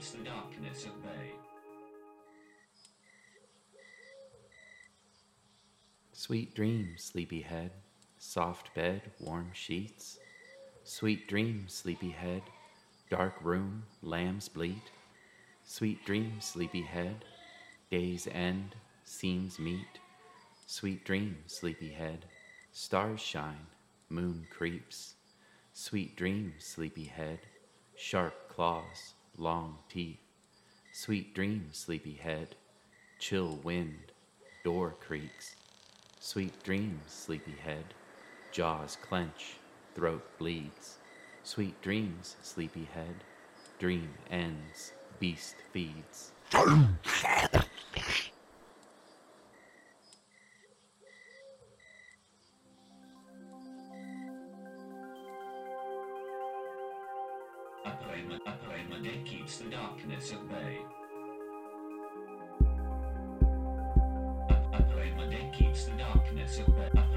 keeps the darkness at bay. Sweet dreams, sleepyhead, soft bed, warm sheets. Sweet dreams, sleepyhead, dark room, lambs bleat. Sweet dreams, sleepyhead, day's end, seams meet. Sweet dreams, sleepyhead, stars shine, moon creeps. Sweet dreams, sleepyhead, sharp claws, long teeth. Sweet dreams, sleepy head. chill wind, door creaks. Sweet dreams, sleepy head. jaws clench, throat bleeds. Sweet dreams, sleepy head. dream ends, beast feeds. Poema that keeps the darkness at bay. A, that keeps the darkness at bay.